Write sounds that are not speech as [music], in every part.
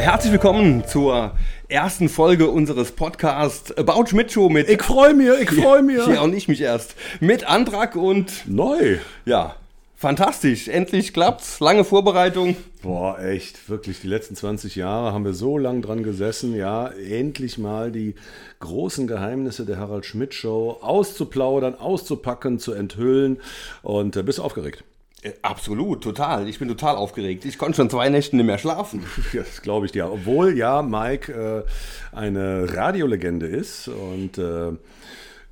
herzlich willkommen zur ersten Folge unseres Podcasts About Schmidt Show mit. Ich freue mich, ich freue mich. Ja, und ich mich erst. Mit Antrag und. Neu. Ja, fantastisch. Endlich klappt's. Lange Vorbereitung. Boah, echt, wirklich. Die letzten 20 Jahre haben wir so lang dran gesessen, ja, endlich mal die großen Geheimnisse der Harald Schmidt Show auszuplaudern, auszupacken, zu enthüllen. Und äh, bist aufgeregt? Äh, absolut, total. Ich bin total aufgeregt. Ich konnte schon zwei Nächte nicht mehr schlafen. [laughs] Das glaube ich dir. Obwohl ja Mike äh, eine Radiolegende ist und äh,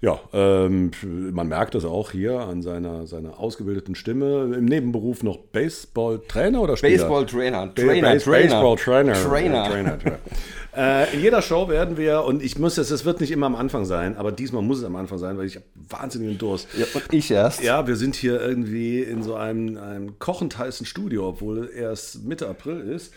ja, ähm, man merkt das auch hier an seiner, seiner ausgebildeten Stimme. Im Nebenberuf noch Baseball-Trainer oder Spieler? Baseball-Trainer. Trainer, Trainer. Baseball-Trainer. Trainer. Trainer, Trainer. Äh, in jeder Show werden wir, und ich muss es, es wird nicht immer am Anfang sein, aber diesmal muss es am Anfang sein, weil ich habe wahnsinnigen Durst. Ja, und ich erst. Ja, wir sind hier irgendwie in so einem, einem kochend heißen Studio, obwohl erst Mitte April ist.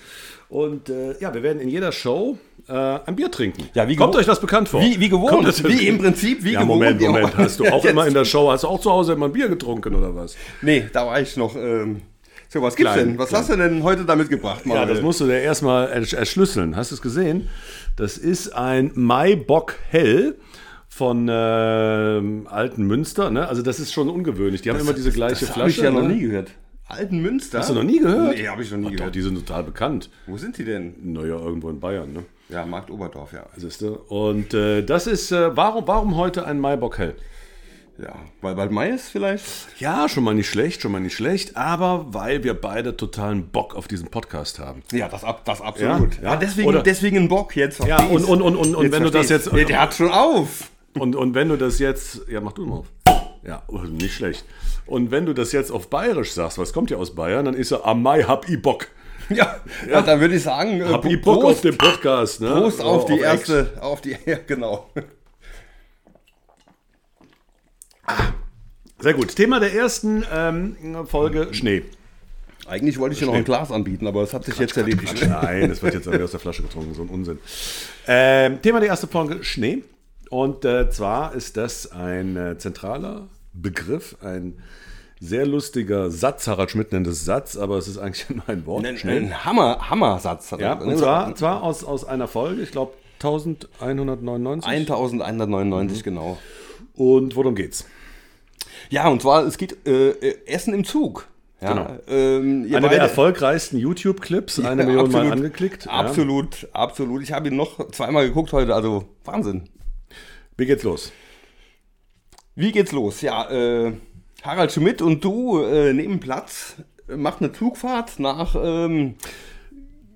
Und äh, ja, wir werden in jeder Show äh, ein Bier trinken. Ja, wie Kommt euch das bekannt vor? Wie, wie gewohnt. Das wie im Prinzip, wie ja, gewohnt. Moment, Moment. Hast du auch [laughs] Jetzt- immer in der Show, hast du auch zu Hause immer ein Bier getrunken oder was? Nee, da war ich noch. Ähm, so, was gibt's Klein, denn? Was klein. hast du denn heute damit gebracht, Ja, Manuel? das musst du dir erstmal ersch- erschlüsseln. Hast du es gesehen? Das ist ein Maibock Hell von ähm, Alten Münster. Ne? Also das ist schon ungewöhnlich. Die haben immer diese gleiche das Flasche. habe ich ja noch ne? nie gehört. Alten Münster? Hast du noch nie gehört? Nee, habe ich noch nie Ach, doch, gehört. die sind total bekannt. Wo sind die denn? Naja, irgendwo in Bayern. Ne? Ja, Markt Oberdorf, ja. Siehst du? Und äh, das ist, äh, warum, warum heute ein Maibock Hell? Ja, weil bald Mai ist vielleicht? Ja, schon mal nicht schlecht, schon mal nicht schlecht, aber weil wir beide totalen Bock auf diesen Podcast haben. Ja, das, ab, das absolut. Ja, ja. deswegen, Oder- deswegen ein Bock jetzt. Ja, verstehst. und- und- und- und wenn du das jetzt- der hat schon auf. Und, und wenn du das jetzt, ja, mach du mal auf. Ja, oh, nicht schlecht. Und wenn du das jetzt auf Bayerisch sagst, was kommt ja aus Bayern, dann ist er am Mai hab i Bock. Ja, ja. dann würde ich sagen, äh, Hab i Bock auf Prost, den Podcast, ne? Prost auf Oh, die Ex. erste, auf die, [laughs] ja, genau. Sehr gut. Thema der ersten ähm, Folge Schnee. Eigentlich wollte ich dir noch ein Glas anbieten, aber das hat sich jetzt erledigt. Nein, das wird jetzt irgendwie aus der Flasche getrunken, so ein Unsinn. Ähm, Thema der ersten Folge Schnee. Und äh, zwar ist das ein äh, zentraler Begriff, ein sehr lustiger Satz. Harald Schmidt nennt es Satz, aber es ist eigentlich [laughs] nur ein Wort. Ein, ein Hammer, Hammersatz. hat Ja, er. und zwar, zwar aus, aus einer Folge, ich glaube 1199. 1199, genau. Und worum geht's? Ja, und zwar, es geht äh, äh, Essen im Zug. Ja, Genau. ähm, Einer der erfolgreichsten YouTube-Clips, eine Ja, Million Mal absolut, angeklickt. Ja. Absolut, absolut. Ich habe ihn noch zweimal geguckt heute, also Wahnsinn. Wie geht's los? Wie geht's los? Ja, äh, Harald Schmidt und du äh, nehmen Platz, macht eine Zugfahrt nach, ähm,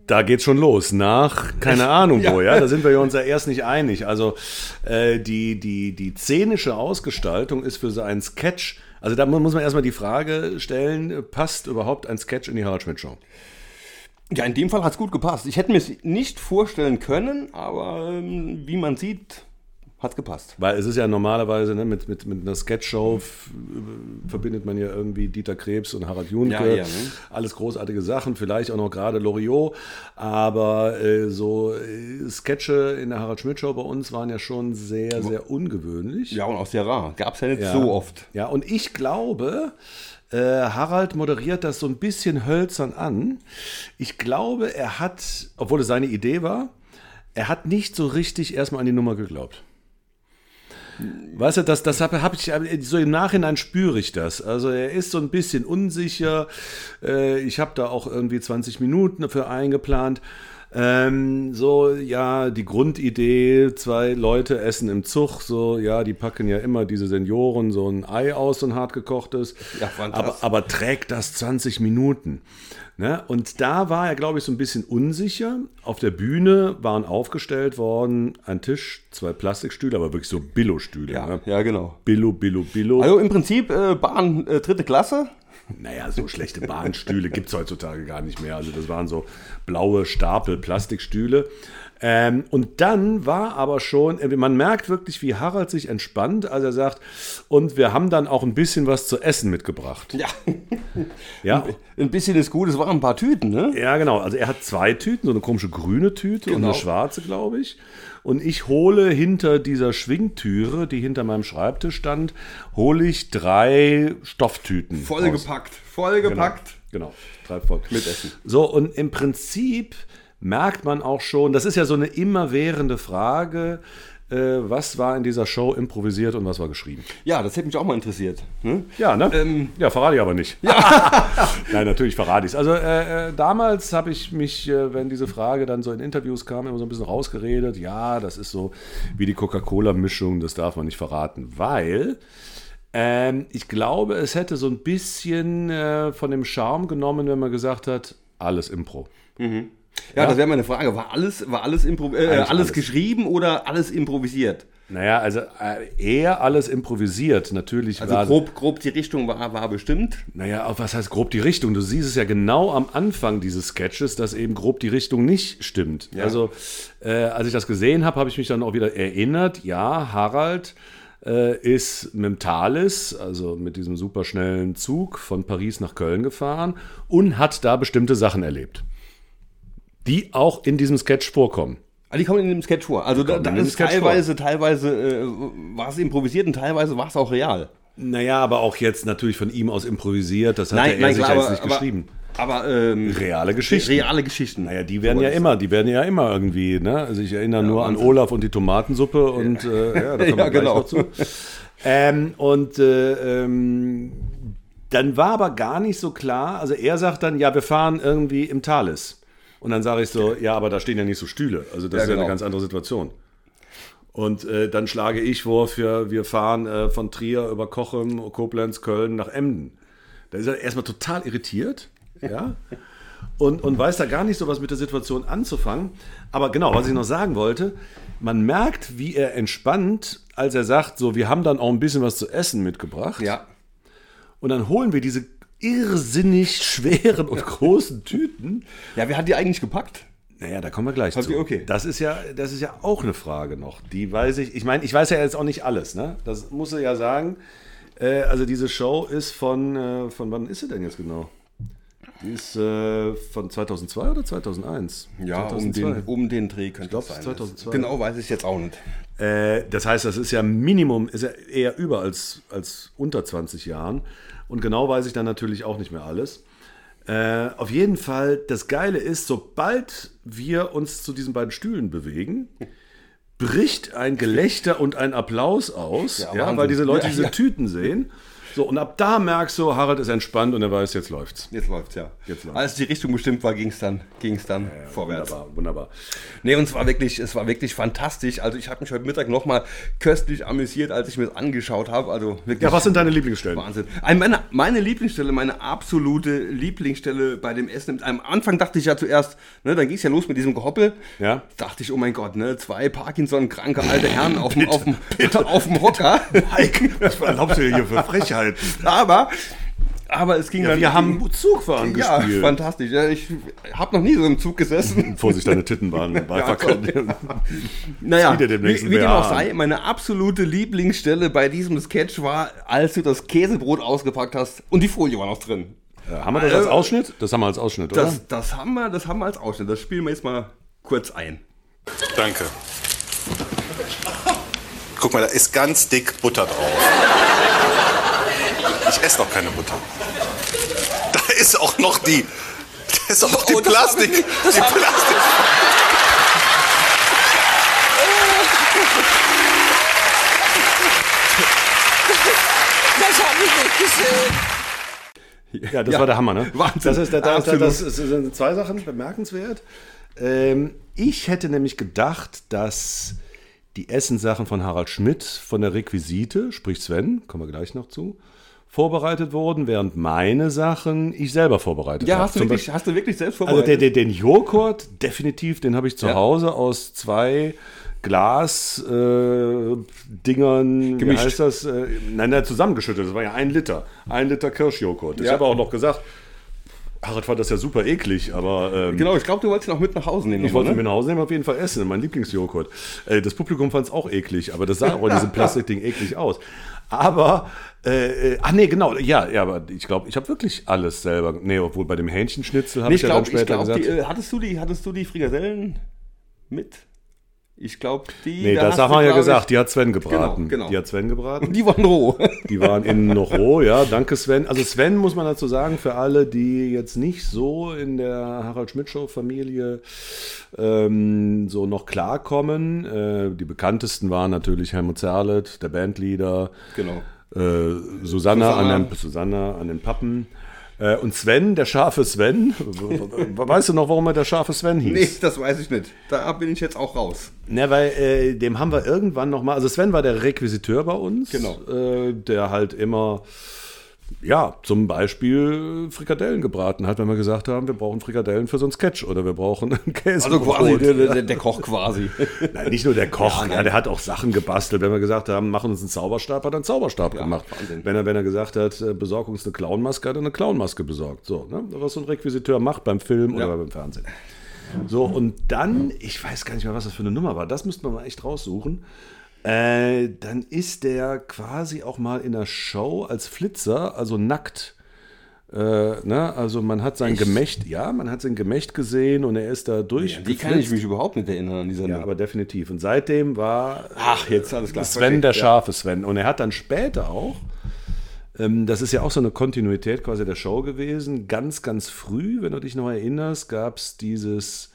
Da geht's schon los. Nach, keine [laughs] Ahnung wo, Ja. ja. Da sind wir uns ja erst nicht einig. Also äh, die, die, die szenische Ausgestaltung ist für so einen Sketch. Also da muss man erstmal die Frage stellen, passt überhaupt ein Sketch in die Harald Schmidt Show? ja, in dem Fall hat's gut gepasst. Ich hätte mir es nicht vorstellen können, aber ähm, wie man sieht, hat's gepasst. Weil es ist ja normalerweise ne, mit, mit, mit einer Sketch-Show verbindet man ja irgendwie Dieter Krebs und Harald Junke. Ja, ja, ne? Alles großartige Sachen, vielleicht auch noch gerade Loriot. Aber äh, so äh, Sketche in der Harald Schmidt Show bei uns waren ja schon sehr, sehr ungewöhnlich. Ja, und auch sehr rar. Gab's ja nicht Ja. so oft. Ja, und ich glaube, äh, Harald moderiert das so ein bisschen hölzern an. Ich glaube, er hat, obwohl es seine Idee war, er hat nicht so richtig erstmal an die Nummer geglaubt. Weißt du, das, das habe hab ich, so im Nachhinein spüre ich das. Also er ist so ein bisschen unsicher. Äh, Ich habe da auch irgendwie 20 Minuten dafür eingeplant. Ähm, so, ja, die Grundidee, zwei Leute essen im Zug, so, ja, die packen ja immer diese Senioren so ein Ei aus, so ein hartgekochtes. Ja, aber, aber trägt das 20 Minuten. Ne? Und da war er, glaube ich, so ein bisschen unsicher. Auf der Bühne waren aufgestellt worden ein Tisch, zwei Plastikstühle, aber wirklich so Billo-Stühle. Ja, Ne? ja, genau. Billo, Billo, Billo. Also im Prinzip äh, Bahn äh, dritte Klasse. Naja, so schlechte Bahnstühle [laughs] gibt es heutzutage gar nicht mehr. Also das waren so blaue Stapel Plastikstühle. Ähm, und dann war aber schon, äh, man merkt wirklich, wie Harald sich entspannt, als er sagt, und wir haben dann auch ein bisschen was zu essen mitgebracht. Ja, [laughs] Ja, ein bisschen ist gut. Es waren ein paar Tüten, ne? ja genau. Also er hat zwei Tüten, so eine komische grüne Tüte und Genau. eine schwarze, glaube ich. Und ich hole hinter dieser Schwingtüre, die hinter meinem Schreibtisch stand, hole ich drei Stofftüten. raus. Vollgepackt, vollgepackt. Genau, drei voll. Mit Essen. So, und im Prinzip merkt man auch schon, das ist ja so eine immerwährende Frage, was war in dieser Show improvisiert und was war geschrieben. Ja, das hätte mich auch mal interessiert. Ne? Ja, ne? Ähm, ja, verrate ich aber nicht. [laughs] Nein, natürlich verrate ich es. Also äh, äh, damals habe ich mich, äh, wenn diese Frage dann so in Interviews kam, immer so ein bisschen rausgeredet. Ja, das ist so wie die Coca-Cola-Mischung, das darf man nicht verraten, weil ähm, ich glaube, es hätte so ein bisschen äh, von dem Charme genommen, wenn man gesagt hat, alles Impro. Ja, das wäre meine Frage. War alles, war alles, äh, alles, alles. geschrieben oder alles improvisiert? Naja, also äh, eher alles improvisiert. Natürlich Also war grob, grob die Richtung war, war bestimmt. Naja, was heißt grob die Richtung? Du siehst es ja genau am Anfang dieses Sketches, dass eben grob die Richtung nicht stimmt. Ja. Also, äh, als ich das gesehen habe, habe ich mich dann auch wieder erinnert, ja, Harald äh, ist mit dem Thales, also mit diesem superschnellen Zug von Paris nach Köln gefahren und hat da bestimmte Sachen erlebt, die auch in diesem Sketch vorkommen. Ah, die kommen in dem Sketch vor. Also da, da ist teilweise, teilweise äh, war es improvisiert und teilweise war es auch real. Naja, aber auch jetzt natürlich von ihm aus improvisiert, das hat er sich ja jetzt nicht geschrieben. Aber ähm, Reale Geschichten. reale Geschichten. Naja, die werden ja immer, die werden ja immer irgendwie, ne? Also ich erinnere nur an Olaf und die Tomatensuppe und äh, ja, da [laughs] kommen Ja, genau. zu. Ähm, und äh, ähm, dann war aber gar nicht so klar, also er sagt dann, ja, wir fahren irgendwie im Thales. Und dann sage ich so, ja, aber da stehen ja nicht so Stühle. Also das Ja, ist ja genau. eine ganz andere Situation. Und äh, dann schlage ich vor, für, wir fahren äh, von Trier über Cochem, Koblenz, Köln nach Emden. Da ist er erstmal total irritiert. Ja. Und, und weiß da gar nicht so was mit der Situation anzufangen. Aber genau, was ich noch sagen wollte, man merkt, wie er entspannt, als er sagt, so, wir haben dann auch ein bisschen was zu essen mitgebracht. Ja. Und dann holen wir diese irrsinnig schweren und großen Tüten. Ja, wer hat die eigentlich gepackt? Naja, da kommen wir gleich Habt zu. okay. Das ist ja, das ist ja auch eine Frage noch. Die weiß ich. Ich meine, ich weiß ja jetzt auch nicht alles. Ne? Das muss ich ja sagen. Äh, also diese Show ist von, äh, von wann ist sie denn jetzt genau? Die ist äh, von 2002 oder 2001? Ja, um 2002. den, um den Dreh könnte glaub, es sein. 2002. Genau weiß ich jetzt auch nicht. Äh, das heißt, das ist ja Minimum, ist ja eher über als, als unter 20 Jahren. Und genau weiß ich dann natürlich auch nicht mehr alles. Äh, auf jeden Fall, das Geile ist, sobald wir uns zu diesen beiden Stühlen bewegen, bricht ein Gelächter und ein Applaus aus, Ja, ja, weil diese Leute diese. Tüten sehen. So, und ab da merkst du, Harald ist entspannt und er weiß, jetzt läuft's. Jetzt läuft's, ja. Jetzt läuft's. Als die Richtung bestimmt war, ging es dann, ging's dann vorwärts. Wunderbar, wunderbar. Nee, und es war wirklich, es war wirklich fantastisch. Also ich habe mich heute Mittag nochmal köstlich amüsiert, als ich mir das angeschaut habe. Also wirklich Ja, was sind deine Lieblingsstellen? Wahnsinn. Ein- Meine, meine Lieblingsstelle, meine absolute Lieblingsstelle bei dem Essen. Am Anfang dachte ich ja zuerst, ne, dann ging es ja los mit diesem Gehoppel. Ja. Dachte ich, oh mein Gott, ne, zwei Parkinson-kranke alte Herren auf dem, [laughs] Hocker. Mike, was erlaubst du dir hier für Frechheiten? aber, aber es ging Ja, dann. wir haben Zugfahren ja, gespielt. fantastisch. Ja, ich habe noch nie so im Zug gesessen. [laughs] Vorsicht, deine Titten waren [laughs] bei Verkauf. [laughs] Naja, wie, wie dem auch sei, meine absolute Lieblingsstelle bei diesem Sketch war, als du das Käsebrot ausgepackt hast und die Folie war noch drin. Ja, haben wir das als Ausschnitt? Das haben wir als Ausschnitt, oder? Das, das, haben wir, das haben wir als Ausschnitt. Das spielen wir jetzt mal kurz ein. Danke. Guck mal, da ist ganz dick Butter drauf. Ich esse noch keine Butter. Da ist auch noch die. Da ist auch noch die Oh, Plastik. ich die Plastik. Das habe ich nicht gesehen. Ja, das Ja. war der Hammer, ne? Wahnsinn. Das, ist, das, das, Absolut. das, sind zwei Sachen bemerkenswert. Ähm, ich hätte nämlich gedacht, dass die Essenssachen von Harald Schmidt von der Requisite, sprich Sven, kommen wir gleich noch zu, vorbereitet wurden, während meine Sachen ich selber vorbereitet Ja, habe. hast du, wirklich, hast du wirklich selbst Also vorbereitet? der, den Joghurt, definitiv, den habe ich zu Ja. Hause aus zwei Glas äh, Dingern, wie Gemischt. heißt das? Äh, nein, nein, zusammengeschüttet. Das war ja ein Liter. Ein Liter Kirschjoghurt. Ich Ja. habe auch noch gesagt, Harald fand das ja super eklig, aber ähm, genau, ich glaube, du wolltest ihn auch mit nach Hause nehmen. ich wollte ihn ne? mir nach Hause nehmen, auf jeden Fall essen. Mein Lieblingsjoghurt. Äh, das Publikum fand es auch eklig, aber das sah auch in diesem [laughs] Plastikding eklig aus. Aber, äh, äh, ach nee, genau, ja, ja, aber ich glaube, ich habe wirklich alles selber. Nee, obwohl bei dem Hähnchenschnitzel habe Nee, ich ich ja dann später glaub, gesagt. die, äh, hattest, du die, hattest du die Frikadellen mit? Ich glaube, die. Nee, da das haben wir ja gesagt. ich- Die hat Sven gebraten. Genau, genau. Die hat Sven gebraten. Die waren roh. Die waren innen noch roh, ja. Danke, Sven. Also Sven muss man dazu sagen, für alle, die jetzt nicht so in der Harald Schmidt-Show-Familie ähm, so noch klarkommen. Äh, die bekanntesten waren natürlich Helmut Zerlett, der Bandleader, genau. äh, Susanna, Susanna. An den, Susanna an den Pappen. Äh, und Sven, der scharfe Sven. weißt du noch, warum er der scharfe Sven hieß? Nee, das weiß ich nicht. Da bin ich jetzt auch raus. Ne, weil äh, dem haben wir irgendwann noch mal, also Sven war der Requisiteur bei uns, Genau. äh, der halt immer, ja, zum Beispiel Frikadellen gebraten hat, wenn wir gesagt haben, wir brauchen Frikadellen für so einen Sketch oder wir brauchen einen Käse. Also quasi der, der, der Koch quasi. [laughs] Nein, nicht nur der Koch, Ja, ja, der hat auch Sachen gebastelt. Wenn wir gesagt haben, machen uns einen Zauberstab, hat er einen Zauberstab gemacht. Wahnsinn. Wenn er, wenn er gesagt hat, äh, besorg uns eine Clownmaske, hat er eine Clownmaske besorgt. So, ne? Was so ein Requisiteur macht beim Film Ja. oder beim Fernsehen. So, und dann, ich weiß gar nicht mehr, was das für eine Nummer war, das müsste man mal echt raussuchen. Äh, dann ist der quasi auch mal in der Show als Flitzer, also nackt. Äh, ne? Also man hat sein Gemächt, ja, man hat sein Gemächt gesehen und er ist da durch. Die kann ich mich überhaupt nicht erinnern an dieser Ja, aber definitiv. Und seitdem war Ach, jetzt alles klar. Sven der Ja. scharfe Sven. Und er hat dann später auch, ähm, das ist ja auch so eine Kontinuität quasi der Show gewesen, ganz, ganz früh, wenn du dich noch erinnerst, gab es dieses,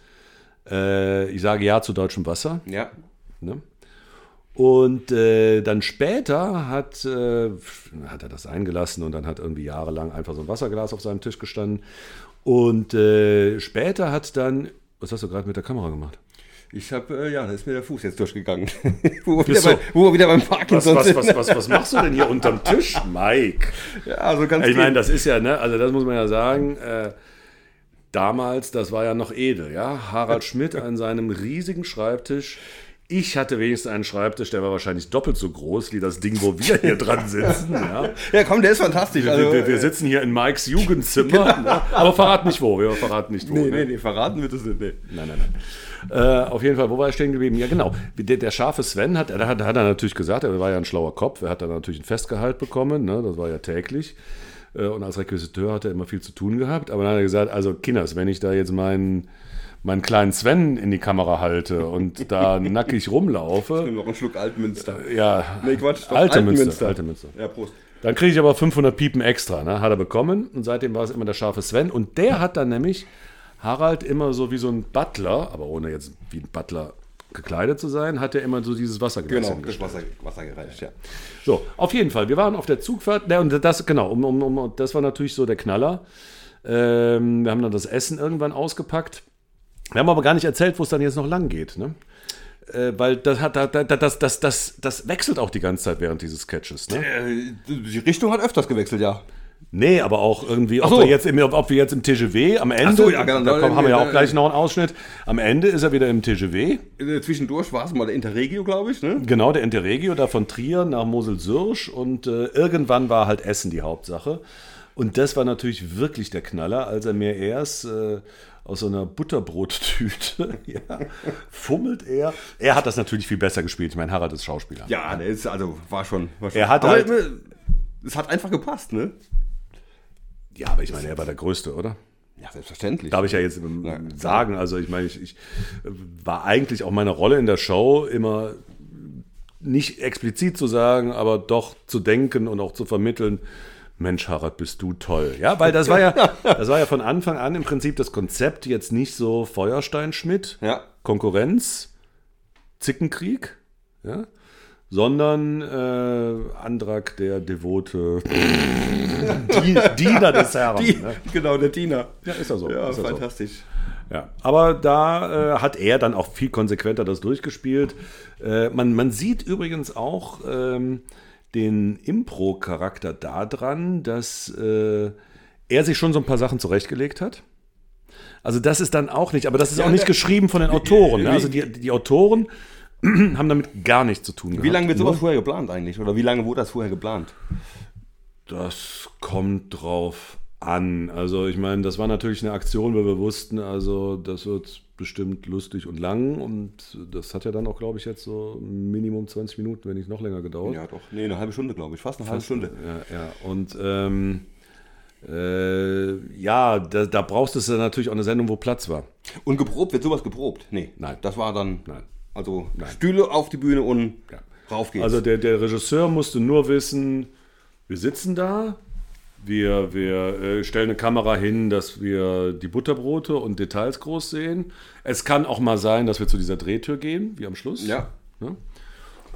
äh, ich sage Ja zu deutschem Wasser. Ja. Ne? Und äh, dann später hat, äh, hat er das eingelassen und dann hat irgendwie jahrelang einfach so ein Wasserglas auf seinem Tisch gestanden. Und äh, später hat dann, was hast du gerade mit der Kamera gemacht? Ich habe, äh, ja, da ist mir der Fuß jetzt durchgegangen. [laughs] wo, wir wieder du- bei, wo wir wieder beim Was, Parkinson was, was, was, was machst du denn hier unterm Tisch, Mike? [laughs] Ja, also ganz Ich meine, das ist ja, ne, also das muss man ja sagen, äh, damals, das war ja noch edel, ja. Harald [laughs] Schmidt an seinem riesigen Schreibtisch. Ich hatte wenigstens einen Schreibtisch, der war wahrscheinlich doppelt so groß wie das Ding, wo wir hier dran [laughs] sitzen. Ja. Ja, komm, der ist fantastisch. Wir, Also, wir, wir sitzen hier in Mikes Jugendzimmer, [laughs] ne? aber verrat nicht wo, wir verraten nicht wo. nee, ne? nee, nee, verraten wird es nicht. Nee. Nein, nein, nein. Äh, auf jeden Fall, wo war ich stehen geblieben? Ja, genau. Der, der scharfe Sven hat, da hat, hat er natürlich gesagt, er war ja ein schlauer Kopf, er hat dann natürlich ein Festgehalt bekommen, ne? das war ja täglich. Äh, und als Requisiteur hat er immer viel zu tun gehabt. Aber dann hat er gesagt, also Kinders, wenn ich da jetzt meinen, meinen kleinen Sven in die Kamera halte und da [laughs] nackig rumlaufe, Nimm noch einen Schluck Altmünster. ja, Nee, Quatsch. doch alte Altmünster. Münster, alte Münster. Ja, Prost. Dann kriege ich aber 500 Piepen extra, ne? hat er bekommen. Und seitdem war es immer der scharfe Sven. Und der hat dann nämlich Harald immer so wie so ein Butler, aber ohne jetzt wie ein Butler gekleidet zu sein, hat er immer so dieses Wasserglas Genau, das. Wasser, Wasser gereicht, ja. So, auf jeden Fall. Wir waren auf der Zugfahrt. Ne, und das, genau, um, um, um, das war natürlich so der Knaller. Ähm, wir haben dann das Essen irgendwann ausgepackt. Wir haben aber gar nicht erzählt, wo es dann jetzt noch lang geht. Ne? Äh, weil das, hat, da- da- das, das, das, das wechselt auch die ganze Zeit während dieses Sketches. Ne? Äh, Die Richtung hat öfters gewechselt, ja. Nee, aber auch irgendwie, ob, so. wir, jetzt im, ob wir jetzt im TGW am Ende, so, ja, genau. da kommen, haben wir ja auch Äh, gleich noch einen Ausschnitt, am Ende ist er wieder im TGW, Zwischendurch war es mal der Interregio, glaube ich, ne? genau, der Interregio, da von Trier nach Mosel-Sürsch und äh, irgendwann war halt Essen die Hauptsache. Und das war natürlich wirklich der Knaller, als er mir erst äh, aus so einer Butterbrottüte, [laughs] ja, fummelt er. Er hat das natürlich viel besser gespielt. Ich meine, Harald ist Schauspieler. Ja, der ist, also, war schon. War schon. Er hat halt- äh, Es hat einfach gepasst, ne? ja, aber ich meine, er war der Größte, oder? Ja, selbstverständlich. Darf ich ja jetzt sagen. Also ich meine, ich, ich äh, war eigentlich auch meine Rolle in der Show immer nicht explizit zu sagen, aber doch zu denken und auch zu vermitteln. Mensch, Harald, bist du toll. Ja, weil das war ja, [laughs] das war ja von Anfang an im Prinzip das Konzept jetzt nicht so Feuerstein-Schmidt, Ja. Konkurrenz, Zickenkrieg, ja, sondern äh, Andrak, der devote Die- Diener des [laughs] Herrn. Die, ne? genau, der Diener. Ja, ist er so. Ja, er so. fantastisch. Ja, aber da äh, hat er dann auch viel konsequenter das durchgespielt. Äh, man, man sieht übrigens auch ähm, den Impro-Charakter daran, dass äh, er sich schon so ein paar Sachen zurechtgelegt hat. Also das ist dann auch nicht, aber das ist auch nicht geschrieben von den Autoren. Ne? Also die, die Autoren [clears throat] haben damit gar nichts zu tun gehabt. Wie lange wird sowas vorher geplant eigentlich? Oder wie lange wurde das vorher geplant? Das kommt drauf an. Also ich meine, das war natürlich eine Aktion, weil wir wussten, also das wird bestimmt lustig und lang und das hat ja dann auch, glaube ich, jetzt so Minimum 20 Minuten, wenn nicht noch länger gedauert. Ja, doch. Nee, eine halbe Stunde, glaube ich. Fast eine halbe Stunde. Ja, ja. Und ähm, äh, ja, da, da brauchst du natürlich auch eine Sendung, wo Platz war. Und geprobt, wird sowas geprobt? Nee. Nein. Das war dann. Nein. Also Stühle auf die Bühne und rauf geht's. Also der, der Regisseur musste nur wissen, wir sitzen da, wir, wir äh, stellen eine Kamera hin, dass wir die Butterbrote und Details groß sehen. Es kann auch mal sein, dass wir zu dieser Drehtür gehen, wie am Schluss. ja. Ne?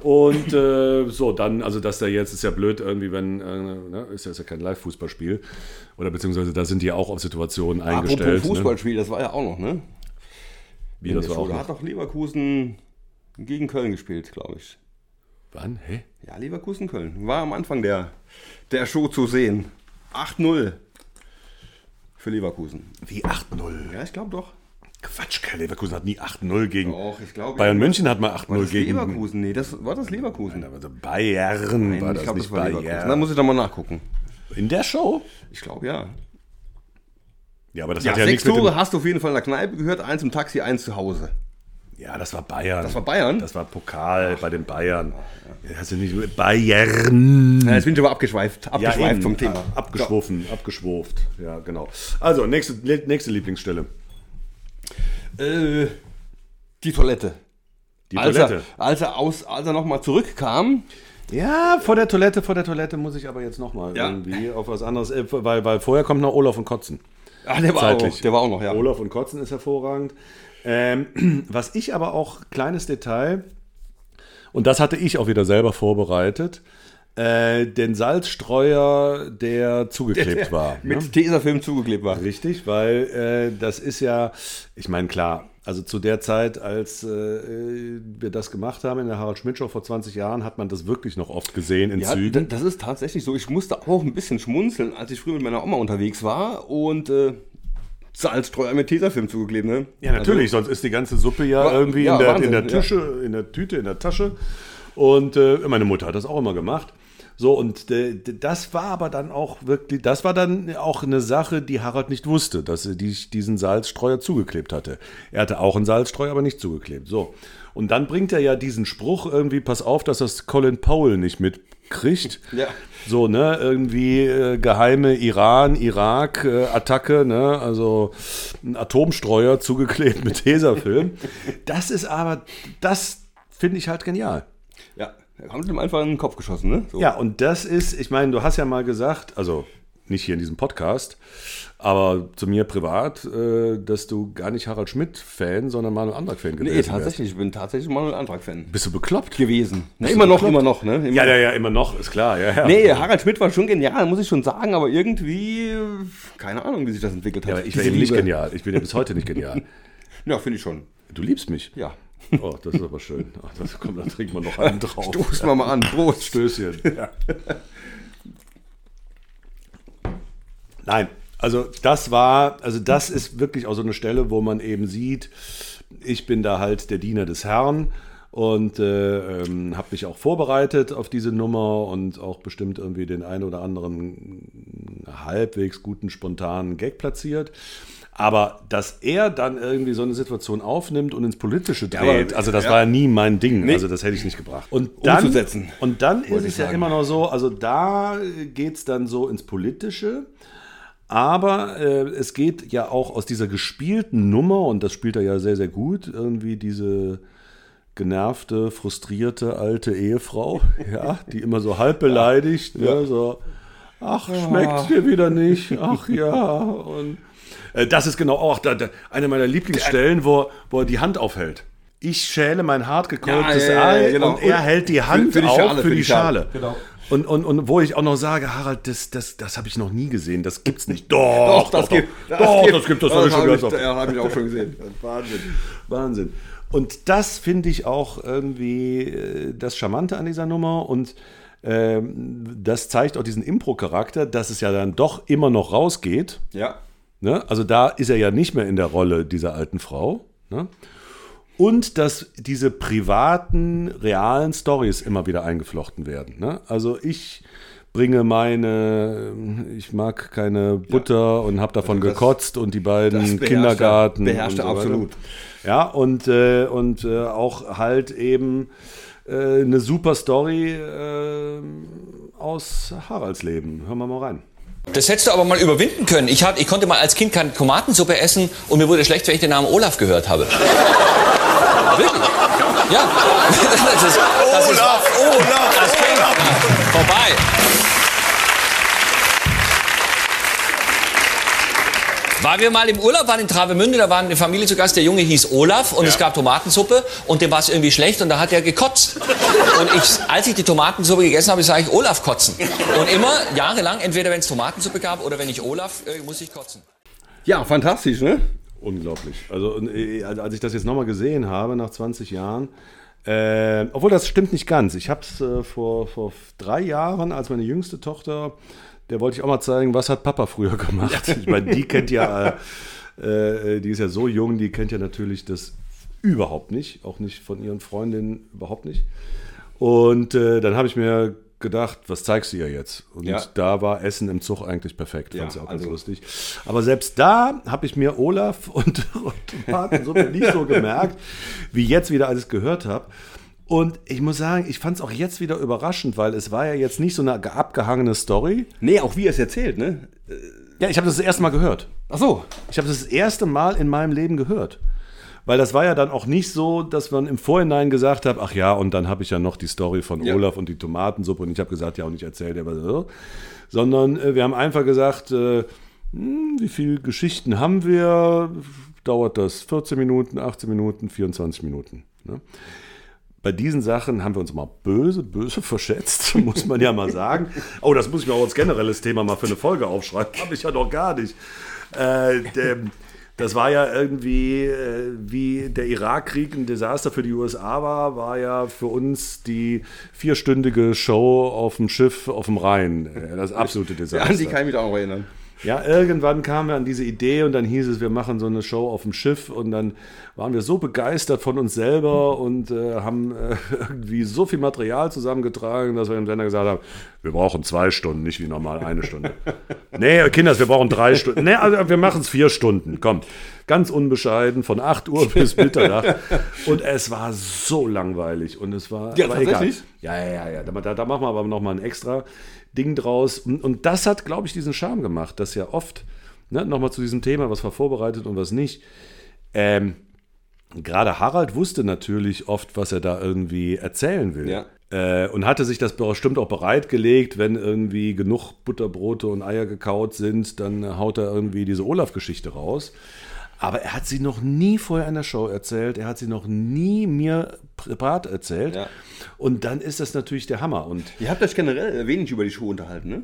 Und äh, so, dann, also dass da jetzt ist ja blöd irgendwie, wenn, äh, ne, ist, ja, ist ja kein Live-Fußballspiel. Oder beziehungsweise da sind die ja auch auf Situationen eingestellt. Apropos Fußballspiel, das war ja auch noch, ne? Ne? Wie, das war auch Da noch. hat doch Leverkusen gegen Köln gespielt, glaube ich. Wann? Hä? Ja, Leverkusen-Köln. War am Anfang der, der Show zu sehen. 8-0 für Leverkusen. Wie 8-0? Ja, ich glaube doch. Quatsch, Kerl, Leverkusen hat nie 8-0 gegen. Doch, ich glaube. Bayern München hat mal War 8-0 das gegen. Leverkusen? Nee, das, war das Leverkusen? Also Bayern war Nein, das ich glaube, nicht das war Leverkusen. Bayern. Da muss ich doch mal nachgucken. In der Show? Ich glaube, ja. Ja, aber das Ja, hat ja sechs nichts mit Tore dem, hast du auf jeden Fall in der Kneipe gehört, eins im Taxi, eins zu Hause. Ja, das war Bayern. Das war Bayern? Das war Pokal bei den Bayern. Ja, hast du nicht Bayern. Ja, jetzt bin ich aber abgeschweift, abgeschweift eben. vom Thema. Ah, Abgeschwoffen, abgeschwurft. Ja, genau. Also, nächste, nächste Lieblingsstelle. Äh, die Toilette. Die Als Toilette. er, als er, aus, als er nochmal zurückkam, Ja, vor der Toilette, vor der Toilette muss ich aber jetzt nochmal Ja. irgendwie auf was anderes, äh, weil, weil vorher kommt noch Olaf und Kotzen. ah, der war, Zeitlich. auch, der war auch noch, ja. Olaf und Kotzen ist hervorragend. Ähm, [clears throat] was ich aber auch, kleines Detail, und das hatte ich auch wieder selber vorbereitet, äh, den Salzstreuer, der zugeklebt war. Mit ne? Tesafilm zugeklebt war. Richtig, weil äh, das ist ja, ich meine, klar, also zu der Zeit, als äh, wir das gemacht haben in der Harald Schmidt Show vor 20 Jahren, hat man das wirklich noch oft gesehen in Ja, Zügen. das ist tatsächlich so. Ich musste auch ein bisschen schmunzeln, als ich früher mit meiner Oma unterwegs war und äh, Salzstreuer mit Tesafilm zugeklebt, ne? Ja, natürlich, sonst ist die ganze Suppe ja Wa- irgendwie ja, in, der, in Wahnsinn, der ja. Tische, in der Tüte, in der Tasche. Und äh, meine Mutter hat das auch immer gemacht. So, und äh, das war aber dann auch wirklich, das war dann auch eine Sache, die Harald nicht wusste, dass er die, diesen Salzstreuer zugeklebt hatte. Er hatte auch einen Salzstreuer, aber nicht zugeklebt. So. Und dann bringt er ja diesen Spruch irgendwie, pass auf, dass das Colin Powell nicht mitkriegt. Ja. So, ne, irgendwie äh, geheime Iran, Irak äh, Attacke, ne, also ein Atomstreuer zugeklebt mit Tesafilm. [laughs] Das ist aber, das finde ich halt genial. Ja, haben sie ihm einfach in den Kopf geschossen, ne? So. Ja, und das ist, ich meine, du hast ja mal gesagt, also nicht hier in diesem Podcast, aber zu mir privat, äh, dass du gar nicht Harald Schmidt-Fan, sondern Manuel Antrag-Fan gewesen Nee, wärst. tatsächlich. Ich bin tatsächlich Manuel Antrag-Fan Bist du bekloppt? gewesen. Ne, du immer noch, immer noch, ne? Immer Ja, ja, ja, immer noch, ist klar, ja, ja. Nee, Harald Schmidt war schon genial, muss ich schon sagen, aber irgendwie, keine Ahnung, wie sich das entwickelt hat. Ja, ich Diese eben nicht genial. Ich bin ja bis heute nicht genial. [laughs] Ja, finde ich schon. Du liebst mich. Ja. Oh, das ist aber schön. Ach, das, komm, dann trinken wir noch einen [laughs] drauf. Stoßen wir mal an. Prost. Stößchen. Ja. [laughs] Nein, also das war, also das ist wirklich auch so eine Stelle, wo man eben sieht, ich bin da halt der Diener des Herrn und äh, ähm, habe mich auch vorbereitet auf diese Nummer und auch bestimmt irgendwie den einen oder anderen halbwegs guten spontanen Gag platziert. Aber dass er dann irgendwie so eine Situation aufnimmt und ins Politische dreht, also das ja. war ja nie mein Ding. Also das hätte ich nicht gebracht. Und dann, Umzusetzen, Und dann ist es ja immer noch so, also da geht es dann so ins Politische. Aber äh, es geht ja auch aus dieser gespielten Nummer, und das spielt er ja sehr, sehr gut, irgendwie diese genervte, frustrierte alte Ehefrau, [laughs] ja, die immer so halb beleidigt, ne, so, ach, schmeckt's dir wieder nicht, ach ja, und äh, das ist genau auch da, da, eine meiner Lieblingsstellen, wo, wo er die Hand aufhält. Ich schäle mein hart gekochtes Ja, ja, ja, Ei genau. und er hält die für- Hand für die auf Schale, für die Schale. Genau. Und, und, und wo ich auch noch sage, Harald, das, das, das habe ich noch nie gesehen, das gibt's nicht. Doch, Doch, das gibt Doch, das gibt das, hab ich schon habe ich, gehört. ja, hab ich auch schon gesehen. Wahnsinn. Wahnsinn. Und das finde ich auch irgendwie äh, das Charmante an dieser Nummer. Und ähm, das zeigt auch diesen Impro-Charakter, dass es ja dann doch immer noch rausgeht. Ja. Ne? Also da ist er ja nicht mehr in der Rolle dieser alten Frau. Ne? Und dass diese privaten, realen Stories immer wieder eingeflochten werden. Ne? Also ich bringe meine, ich mag keine Butter und habe davon Also das- gekotzt und die beiden das beherrscht er- Kindergarten. beherrscht und er so absolut. Ja, und, äh, und äh, auch halt eben äh, eine super Story äh, aus Haralds Leben. Hören wir mal rein. Das hättest du aber mal überwinden können. Ich, hab, ich konnte mal als Kind keine Tomatensuppe essen und mir wurde schlecht, wenn ich den Namen Olaf gehört habe. Wirklich. Ja. Das ist, das ist, Olaf, Olaf, das ging vorbei. Waren wir mal im Urlaub, waren in Travemünde, da war eine Familie zu Gast, der Junge hieß Olaf und es gab Tomatensuppe und dem war es irgendwie schlecht und da hat er gekotzt. Und ich, als ich die Tomatensuppe gegessen habe, sage ich Olaf kotzen. Und immer, jahrelang, entweder wenn es Tomatensuppe gab oder wenn ich Olaf, äh, muss ich kotzen. Ja, fantastisch, ne? Unglaublich. Also, äh, also als ich das jetzt nochmal gesehen habe, nach 20 Jahren, äh, obwohl das stimmt nicht ganz. Ich habe es äh, vor, vor drei Jahren, als meine jüngste Tochter, der wollte ich auch mal zeigen, was hat Papa früher gemacht. [laughs] Ich meine, die kennt ja, [laughs] äh, äh, die ist ja so jung, die kennt ja natürlich das überhaupt nicht, auch nicht von ihren Freundinnen überhaupt nicht. Und äh, dann habe ich mir gedacht, was zeigst du ihr jetzt? Und Ja. da war Essen im Zug eigentlich perfekt. Fand Ja, ich auch also- ganz lustig. Aber selbst da habe ich mir Olaf [laughs] und, und Tomatensuppe nicht so gemerkt, wie jetzt wieder, als ich es gehört habe. Und ich muss sagen, ich fand es auch jetzt wieder überraschend, weil es war ja jetzt nicht so eine ge- abgehangene Story. Nee, auch wie er es erzählt, ne? Ja, ich habe das das erste Mal gehört. Ach so. Ich habe das das erste Mal in meinem Leben gehört. Weil das war ja dann auch nicht so, dass man im Vorhinein gesagt hat, ach ja, und dann habe ich ja noch die Story von Ja. Olaf und die Tomatensuppe und ich habe gesagt, ja, und ich erzähle dir was. so. Sondern äh, wir haben einfach gesagt, äh, hm, wie viele Geschichten haben wir? Dauert das 14 Minuten, 18 Minuten, 24 Minuten. Ne? Bei diesen Sachen haben wir uns mal böse, böse [laughs] verschätzt, muss man ja mal sagen. Oh, das muss ich mir auch als generelles Thema mal für eine Folge aufschreiben. Habe ich ja noch gar nicht. Äh, das war ja irgendwie, äh, wie der Irakkrieg ein Desaster für die USA war, war ja für uns die vierstündige Show auf dem Schiff auf dem Rhein. Das absolute Ja, Desaster. an die kann ich mich auch noch erinnern. Ja, irgendwann kamen wir an diese Idee und dann hieß es, wir machen so eine Show auf dem Schiff und dann waren wir so begeistert von uns selber und äh, haben äh, [laughs] irgendwie so viel Material zusammengetragen, dass wir dem Sender gesagt haben, wir brauchen zwei Stunden, nicht wie normal eine Stunde. [laughs] nee, Kinders, wir brauchen drei Stunden. Nee, also wir machen es vier Stunden, komm. Ganz unbescheiden, von 8 Uhr [laughs] bis Mitternacht. Und es war so langweilig und es war Ja, aber egal. tatsächlich? Ja, ja, ja, ja. Da, da machen wir aber nochmal ein extra Ding draus. Und, und das hat, glaube ich, diesen Charme gemacht, dass ja oft, ne, nochmal zu diesem Thema, was war vorbereitet und was nicht. Ähm, Gerade Harald wusste natürlich oft, was er da irgendwie erzählen will. Ja. Äh, und hatte sich das bestimmt auch bereitgelegt, wenn irgendwie genug Butterbrote und Eier gekaut sind, dann haut er irgendwie diese Olaf-Geschichte raus. Aber er hat sie noch nie vorher in der Show erzählt, er hat sie noch nie mir privat erzählt. Ja. Und dann ist das natürlich der Hammer. Und Ihr habt euch generell wenig über die Show unterhalten, ne?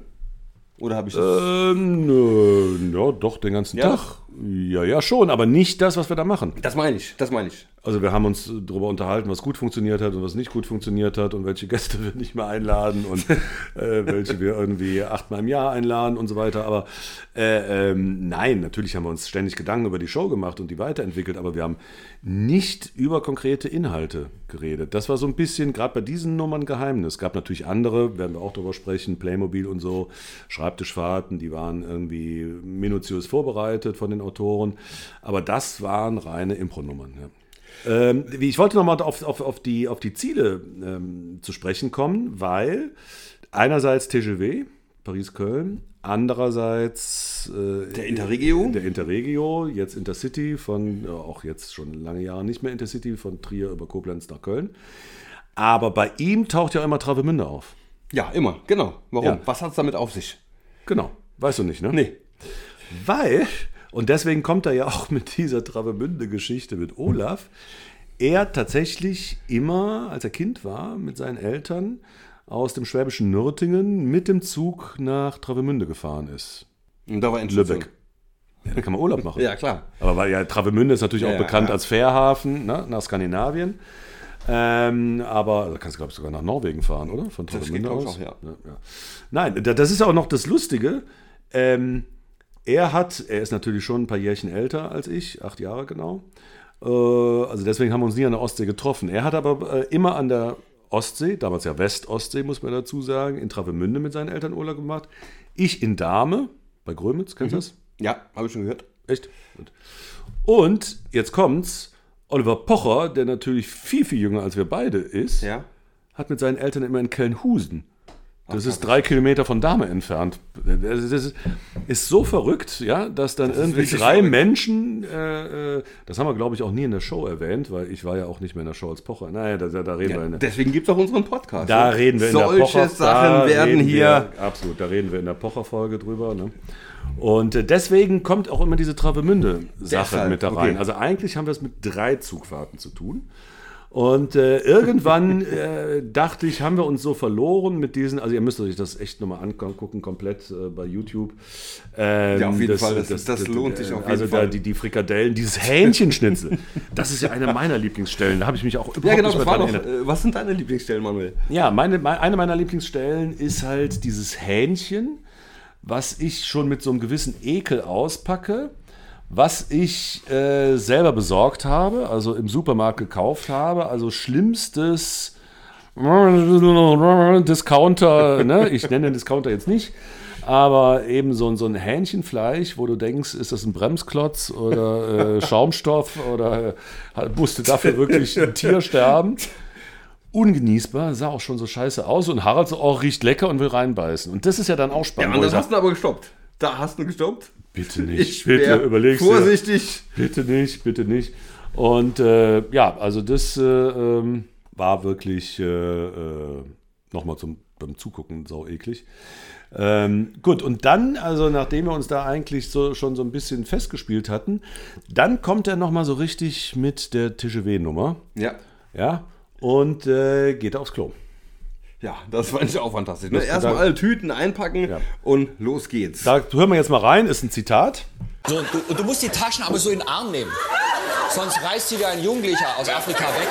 Oder habe ich das? ähm, nö, ja, doch, den ganzen Ja? Tag. Ja, ja, schon, aber nicht das, was wir da machen. Das meine ich, das meine ich. Also wir haben uns darüber unterhalten, was gut funktioniert hat und was nicht gut funktioniert hat und welche Gäste [laughs] wir nicht mehr einladen und [laughs] äh, welche wir irgendwie achtmal im Jahr einladen und so weiter. Aber äh, ähm, nein, natürlich haben wir uns ständig Gedanken über die Show gemacht und die weiterentwickelt, aber wir haben nicht über konkrete Inhalte geredet. Das war so ein bisschen, gerade bei diesen Nummern, Geheimnis. Es gab natürlich andere, werden wir auch darüber sprechen, Playmobil und so, Schreibtischfahrten, die waren irgendwie minutiös vorbereitet von den Autoren. Aber das waren reine Impronummern. Ja. Ähm, ich wollte nochmal auf, auf, auf, die, auf die Ziele ähm, zu sprechen kommen, weil einerseits TGW, Paris-Köln, andererseits äh, Der Interregio? Der Interregio, jetzt Intercity von, ja, auch jetzt schon lange Jahre nicht mehr Intercity, von Trier über Koblenz nach Köln. Aber bei ihm taucht ja immer Travemünde auf. Ja, immer, genau. Warum? Ja. Was hat es damit auf sich? Genau, weißt du nicht, ne? Nee. Weil, und deswegen kommt er ja auch mit dieser Travemünde-Geschichte mit Olaf, er tatsächlich immer, als er Kind war, mit seinen Eltern aus dem schwäbischen Nürtingen mit dem Zug nach Travemünde gefahren ist. Und da war Endstation. Lübeck. Ja, da kann man Urlaub machen. Ja, klar. Aber weil ja Travemünde ist natürlich Ja, auch bekannt ja. als Fährhafen ne, nach Skandinavien. Ähm, aber da kannst du, glaube ich, sogar nach Norwegen fahren, oder? Von Travemünde aus. auch, ja. ja. Nein, da- das ist auch noch das Lustige. Ähm, er hat, er ist natürlich schon ein paar Jährchen älter als ich, acht Jahre genau. Äh, also deswegen haben wir uns nie an der Ostsee getroffen. Er hat aber äh, immer an der Ostsee, damals ja Westostsee, muss man dazu sagen, in Travemünde mit seinen Eltern Urlaub gemacht. Ich in Dahme, bei Grömitz, kennst du das? Ja, habe ich schon gehört. Echt? Und jetzt kommt's. Oliver Pocher, der natürlich viel, viel jünger als wir beide ist, Ja. hat mit seinen Eltern immer in Kelnhusen Das ist drei Kilometer von Dahme entfernt. Das ist, so verrückt, ja, dass dann irgendwie richtig drei verrückt. Menschen, äh, äh, das haben wir, glaube ich, auch nie in der Show erwähnt, weil ich war ja auch nicht mehr in der Show als Pocher. Naja, da, da reden wir in der, Deswegen gibt es auch unseren Podcast. da ne? reden wir in Solche der Pocher. Sachen werden hier. Wir, absolut, da reden wir in der Pocher-Folge drüber. Ne? Und äh, deswegen kommt auch immer diese Travemünde-Sache mit da rein. okay. Also eigentlich haben wir es mit drei Zugfahrten zu tun. Und äh, irgendwann äh, dachte ich, haben wir uns so verloren mit diesen, also ihr müsst euch das echt nochmal angucken, komplett äh, bei YouTube. Ähm, Ja, auf jeden Fall, das- das lohnt sich auf jeden also Fall. da die, die Frikadellen, dieses Hähnchenschnitzel, das ist ja eine meiner Lieblingsstellen, da habe ich mich auch überhaupt Ja, genau, nicht das mehr war dran doch. erinnert. Äh, was sind deine Lieblingsstellen, Manuel? Ja, meine, me- eine meiner Lieblingsstellen ist halt dieses Hähnchen, was ich schon mit so einem gewissen Ekel auspacke, was ich äh, selber besorgt habe, also im Supermarkt gekauft habe, also schlimmstes [laughs] Discounter, ne? ich nenne den Discounter jetzt nicht, aber eben so, ein- so ein Hähnchenfleisch, wo du denkst, ist das ein Bremsklotz oder äh, [laughs] Schaumstoff oder äh, musste dafür wirklich ein Tier sterben? ungenießbar, sah auch schon so scheiße aus und Harald so, oh, riecht lecker und will reinbeißen. Und das ist ja dann auch Ja, spannend. und wo das hast du aber gestoppt. Da hast du gestoppt. Bitte nicht, Ich bitte, überlegst dir. vorsichtig. Bitte nicht, bitte nicht. Und äh, ja, also das äh, ähm, war wirklich äh, äh, nochmal zum beim Zugucken sau eklig. Ähm, gut, und dann, also nachdem wir uns da eigentlich so, schon so ein bisschen festgespielt hatten, dann kommt er nochmal so richtig mit der TGW-Nummer. Ja. Ja, und äh, geht aufs Klo. Ja, das fand ich auch fantastisch. Ne? Erstmal alle Tüten einpacken Ja. und los geht's. Da hören wir jetzt mal rein, ist ein Zitat. So, und du, und du musst die Taschen aber so in den Arm nehmen. Sonst reißt sie dir ein Jugendlicher aus Afrika weg.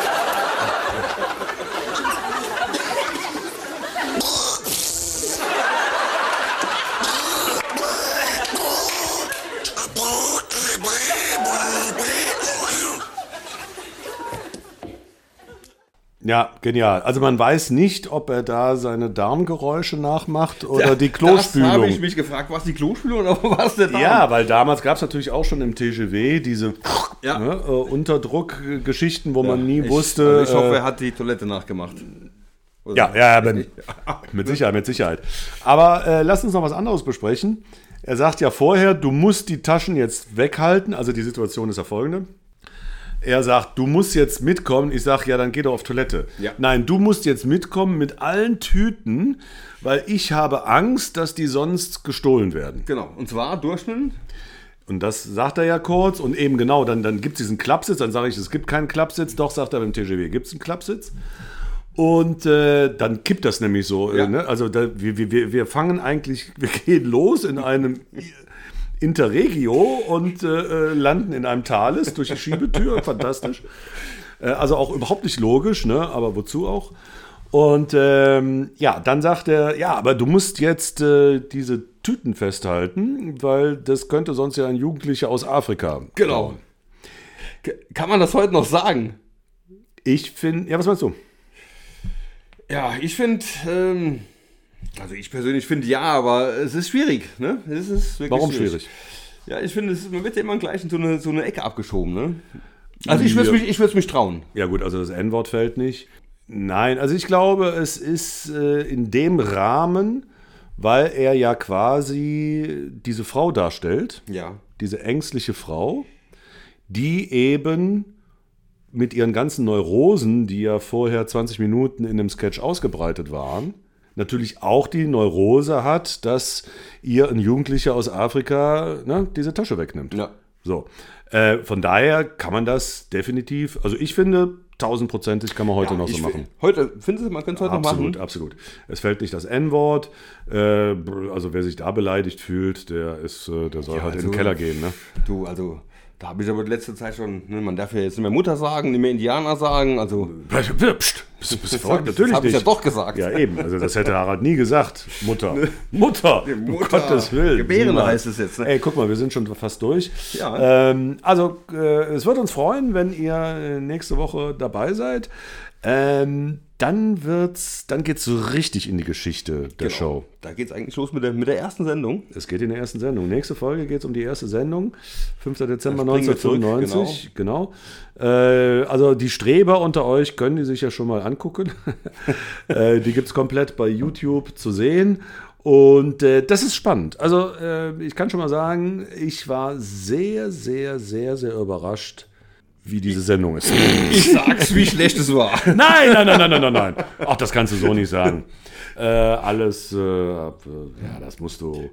Ja, genial. Also man weiß nicht, ob er da seine Darmgeräusche nachmacht oder die [laughs] Das habe ich Klospülung. mich gefragt, was die Klospülung oder [laughs] was der Darm? Ja, weil damals gab es natürlich auch schon im TGW diese Ja. ne, äh, Unterdruckgeschichten, wo man nie ich, wusste. Also ich hoffe, äh, er hat die Toilette nachgemacht. Ja, ja, aber, [laughs] mit Sicherheit, mit Sicherheit. Aber äh, lass uns noch was anderes besprechen. Er sagt ja vorher, du musst die Taschen jetzt weghalten. Also die Situation ist ja folgende. Er sagt, du musst jetzt mitkommen. Ich sage, ja, dann geh doch auf Toilette. Ja. Nein, du musst jetzt mitkommen mit allen Tüten, weil ich habe Angst, dass die sonst gestohlen werden. Genau. Und zwar durchschnitt. Und das sagt er ja kurz. Und eben genau, dann, dann gibt es diesen Klappsitz. Dann sage ich, es gibt keinen Klappsitz. Doch, sagt er beim TGW, gibt es einen Klappsitz. Und äh, dann kippt das nämlich so. Ja. Äh, ne? Also da, wir, wir, wir fangen eigentlich, [laughs] wir gehen los in einem Interregio und äh, äh, landen in einem Thales durch die Schiebetür. [laughs] Fantastisch. Äh, also auch überhaupt nicht logisch, ne? aber wozu auch? Und ähm, ja, dann sagt er, ja, aber du musst jetzt äh, diese Tüten festhalten, weil das könnte sonst ja ein Jugendlicher aus Afrika. Genau. K- Kann man das heute noch sagen? Ich finde, ja, was meinst du? Ja, ich finde, ähm, also ich persönlich finde ja, aber es ist schwierig. Ne? Es ist wirklich Warum schwierig? Ja, ich finde, es man wird ja immer gleich in so eine, so eine Ecke abgeschoben. Ne? Also ich würde Ja. mich, ich würd's mich trauen. Ja gut, also das N-Wort fällt nicht. Nein, also ich glaube, es ist äh, in dem Rahmen, weil er ja quasi diese Frau darstellt, Ja. diese ängstliche Frau, die eben mit ihren ganzen Neurosen, die ja vorher 20 Minuten in dem Sketch ausgebreitet waren, natürlich auch die Neurose hat, dass ihr ein Jugendlicher aus Afrika ne, diese Tasche wegnimmt. Ja. So, äh, von daher kann man das definitiv, also ich finde, tausendprozentig kann man heute noch so machen. Heute, findest du, man könnte es heute noch Absolut, machen? absolut. Es fällt nicht das N-Wort. Äh, also wer sich da beleidigt fühlt, der ist, äh, der soll halt in also- den Keller gehen. Ne? Du, also, da habe ich aber die letzte Zeit schon, ne, man darf ja jetzt nicht mehr Mutter sagen, nicht mehr Indianer sagen, also. Psst, bist, bist [laughs] Das verrückt? hab Natürlich das hab ich ja doch gesagt. Ja, eben. Also das hätte Harald nie gesagt. Mutter. Mutter. Um Mutter. Gottes Willen. Gebärende Niemals. heißt es jetzt, ne? Ey, guck mal, wir sind schon fast durch. Ja. Ähm, also, äh, es wird uns freuen, wenn ihr äh, nächste Woche dabei seid. Ähm, dann wird's, dann geht's so richtig in die Geschichte der Genau. Show. Da geht es eigentlich los mit der, mit der ersten Sendung. Es geht in der ersten Sendung. Nächste Folge geht es um die erste Sendung. 5. Dezember Da springen wir zurück, 1995. Genau. Äh, also die Streber unter euch können die sich ja schon mal angucken. [laughs] äh, die gibt es komplett bei YouTube zu sehen. Und äh, das ist spannend. Also äh, ich kann schon mal sagen, ich war sehr, sehr, sehr, sehr überrascht, wie diese Sendung ist. [laughs] Ich sag's, wie schlecht es war. Nein, [laughs] nein, nein, nein, nein, nein, nein. Ach, das kannst du so nicht sagen. Äh, alles, äh, äh, ja, das musst du.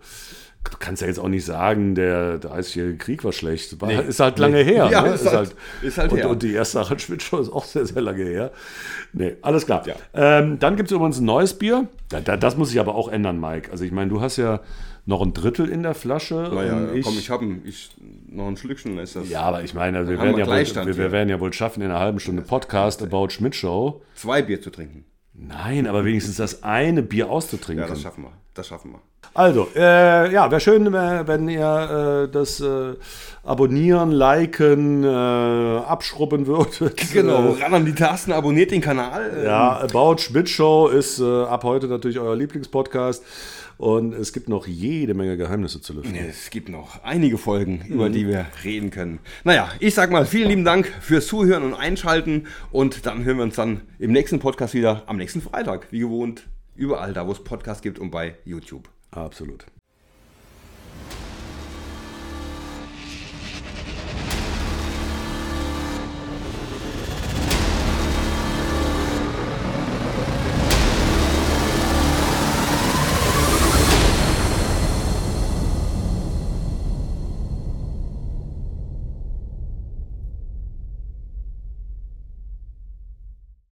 Du kannst ja jetzt auch nicht sagen, der 30-jährige Krieg war schlecht. War, Nee. Ist halt lange her. Ja, ne? ist halt- ist halt und, her. und die erste Show ist auch sehr, sehr lange her. Nee, alles klar. Ja. Ähm, dann gibt es übrigens ein neues Bier. Da, da, das muss sich aber auch ändern, Mike. Also ich meine, du hast ja noch ein Drittel in der Flasche. Naja, und komm, ich habe ich, noch ein Schlückchen, ist das ja, aber ich meine, wir, werden wir ja wohl, wir, wir werden ja wohl schaffen, in einer halben Stunde Podcast About Schmidt Show. zwei Bier zu trinken. Nein, aber wenigstens das eine Bier auszutrinken. Ja, das schaffen wir. Das schaffen wir. also, äh, ja, wäre schön, äh, wenn ihr äh, das äh, abonnieren, liken, äh, abschrubben würdet. [laughs] Genau, Äh, ran an die Tasten, abonniert den Kanal. ja, About Schmidt Show ist ab heute natürlich euer Lieblingspodcast. Und es gibt noch jede Menge Geheimnisse zu lüften. Es gibt noch einige Folgen, über die wir reden können. Naja, ich sag mal vielen lieben Dank fürs Zuhören und Einschalten und dann hören wir uns dann im nächsten Podcast wieder am nächsten Freitag, wie gewohnt, überall da, wo es Podcasts gibt und bei YouTube. Absolut.